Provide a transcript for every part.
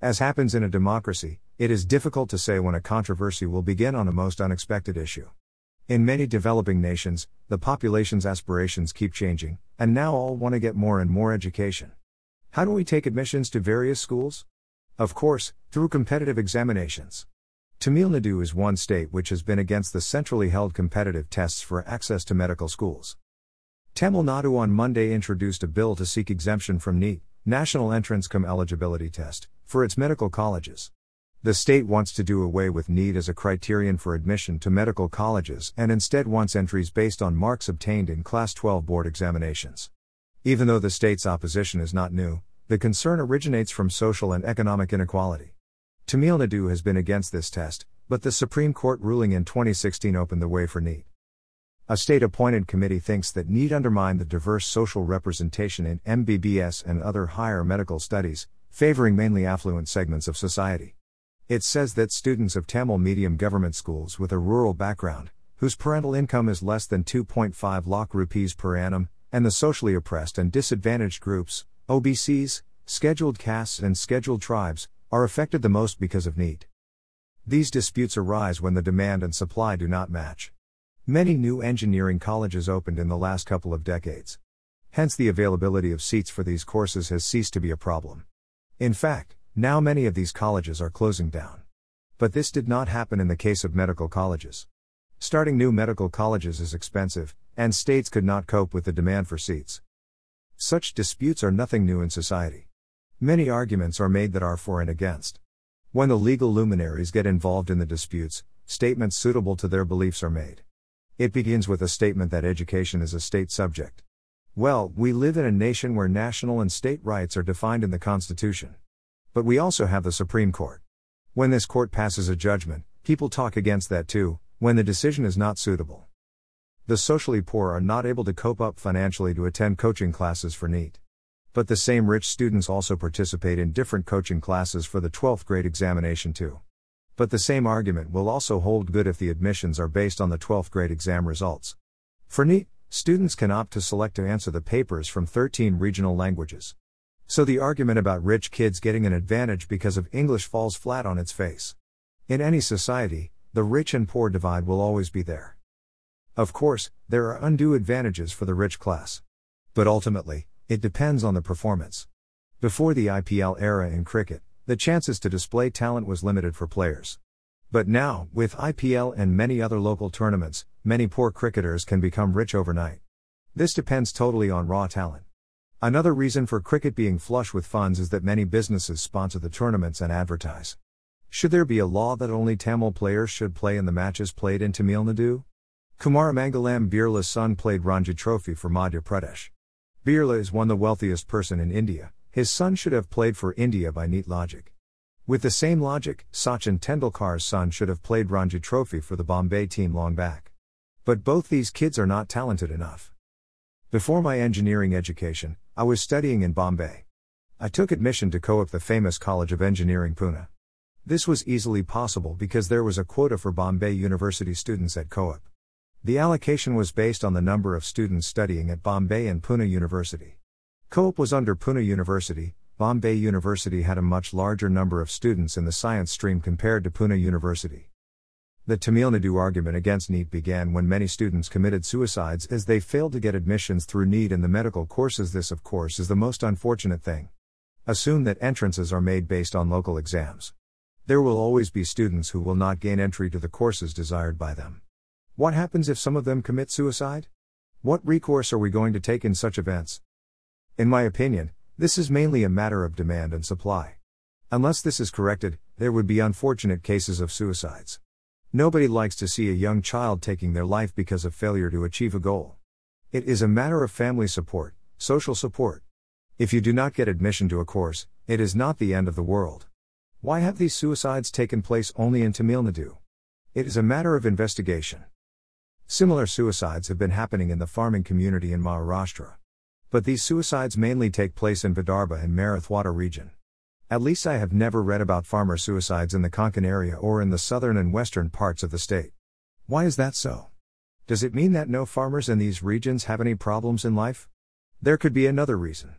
As happens in a democracy, it is difficult to say when a controversy will begin on a most unexpected issue. In many developing nations, the population's aspirations keep changing, and now all want to get more and more education. How do we take admissions to various schools? Of course, through competitive examinations. Tamil Nadu is one state which has been against the centrally held competitive tests for access to medical schools. Tamil Nadu on Monday introduced a bill to seek exemption from NEET, National Entrance Cum Eligibility Test, for its medical colleges. The state wants to do away with NEET as a criterion for admission to medical colleges and instead wants entries based on marks obtained in Class 12 board examinations. Even though the state's opposition is not new, the concern originates from social and economic inequality. Tamil Nadu has been against this test, but the Supreme Court ruling in 2016 opened the way for NEET. A state appointed committee thinks that NEET undermined the diverse social representation in MBBS and other higher medical studies, favoring mainly affluent segments of society. It says that students of Tamil medium government schools with a rural background, whose parental income is less than 2.5 lakh rupees per annum, and the socially oppressed and disadvantaged groups, OBCs, scheduled castes, and scheduled tribes, are affected the most because of NEET. These disputes arise when the demand and supply do not match. Many new engineering colleges opened in the last couple of decades. Hence, the availability of seats for these courses has ceased to be a problem. In fact, now many of these colleges are closing down. But this did not happen in the case of medical colleges. Starting new medical colleges is expensive, and states could not cope with the demand for seats. Such disputes are nothing new in society. Many arguments are made that are for and against. When the legal luminaries get involved in the disputes, statements suitable to their beliefs are made. It begins with a statement that education is a state subject. Well, we live in a nation where national and state rights are defined in the Constitution. But we also have the Supreme Court. When this court passes a judgment, people talk against that too, when the decision is not suitable. The socially poor are not able to cope up financially to attend coaching classes for NEET. But the same rich students also participate in different coaching classes for the 12th grade examination too. But the same argument will also hold good if the admissions are based on the 12th grade exam results. For NEET, students can opt to select to answer the papers from 13 regional languages. So the argument about rich kids getting an advantage because of English falls flat on its face. In any society, the rich and poor divide will always be there. Of course, there are undue advantages for the rich class. But ultimately, it depends on the performance. Before the IPL era in cricket, the chances to display talent was limited for players. But now, with IPL and many other local tournaments, many poor cricketers can become rich overnight. This depends totally on raw talent. Another reason for cricket being flush with funds is that many businesses sponsor the tournaments and advertise. Should there be a law that only Tamil players should play in the matches played in Tamil Nadu? Kumar Mangalam Birla's son played Ranji Trophy for Madhya Pradesh. Birla is one the wealthiest person in India, his son should have played for India by neat logic. With the same logic, Sachin Tendulkar's son should have played Ranji Trophy for the Bombay team long back. But both these kids are not talented enough. Before my engineering education, I was studying in Bombay. I took admission to COEP the famous College of Engineering Pune. This was easily possible because there was a quota for Bombay University students at COEP. The allocation was based on the number of students studying at Bombay and Pune University. COEP was under Pune University, Bombay University had a much larger number of students in the science stream compared to Pune University. The Tamil Nadu argument against NEET began when many students committed suicides as they failed to get admissions through NEET in the medical courses. This, of course, is the most unfortunate thing. Assume that entrances are made based on local exams. There will always be students who will not gain entry to the courses desired by them. What happens if some of them commit suicide? What recourse are we going to take in such events? In my opinion, this is mainly a matter of demand and supply. Unless this is corrected, there would be unfortunate cases of suicides. Nobody likes to see a young child taking their life because of failure to achieve a goal. It is a matter of family support, social support. If you do not get admission to a course, it is not the end of the world. Why have these suicides taken place only in Tamil Nadu? It is a matter of investigation. Similar suicides have been happening in the farming community in Maharashtra. But these suicides mainly take place in Vidarbha and Marathwada region. At least I have never read about farmer suicides in the Konkan area or in the southern and western parts of the state. Why is that so? Does it mean that no farmers in these regions have any problems in life? There could be another reason.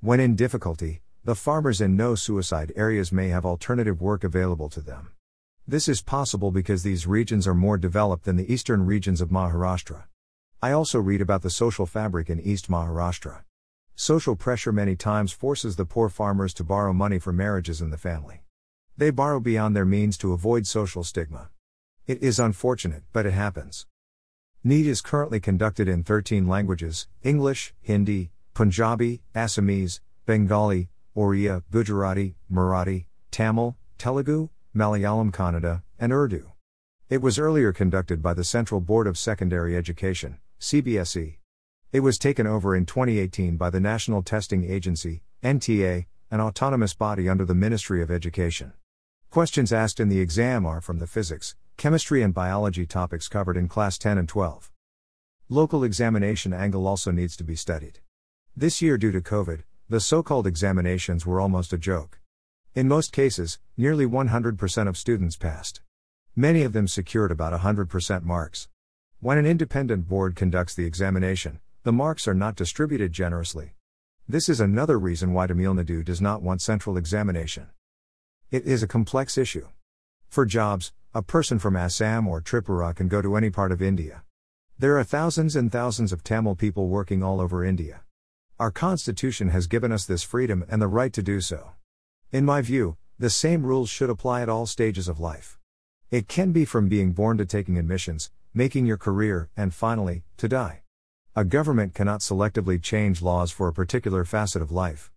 When in difficulty, the farmers in no suicide areas may have alternative work available to them. This is possible because these regions are more developed than the eastern regions of Maharashtra. I also read about the social fabric in East Maharashtra. Social pressure many times forces the poor farmers to borrow money for marriages in the family. They borrow beyond their means to avoid social stigma. It is unfortunate, but it happens. NEET is currently conducted in 13 languages English, Hindi, Punjabi, Assamese, Bengali, Oriya, Gujarati, Marathi, Tamil, Telugu, Malayalam Kannada, and Urdu. It was earlier conducted by the Central Board of Secondary Education, CBSE. It was taken over in 2018 by the National Testing Agency, NTA, an autonomous body under the Ministry of Education. Questions asked in the exam are from the physics, chemistry, and biology topics covered in Class 10 and 12. Local examination angle also needs to be studied. This year, due to COVID, the so called examinations were almost a joke. In most cases, nearly 100% of students passed. Many of them secured about 100% marks. When an independent board conducts the examination, the marks are not distributed generously. This is another reason why Tamil Nadu does not want central examination. It is a complex issue. For jobs, a person from Assam or Tripura can go to any part of India. There are thousands and thousands of Tamil people working all over India. Our constitution has given us this freedom and the right to do so. In my view, the same rules should apply at all stages of life. It can be from being born to taking admissions, making your career, and finally, to die. A government cannot selectively change laws for a particular facet of life.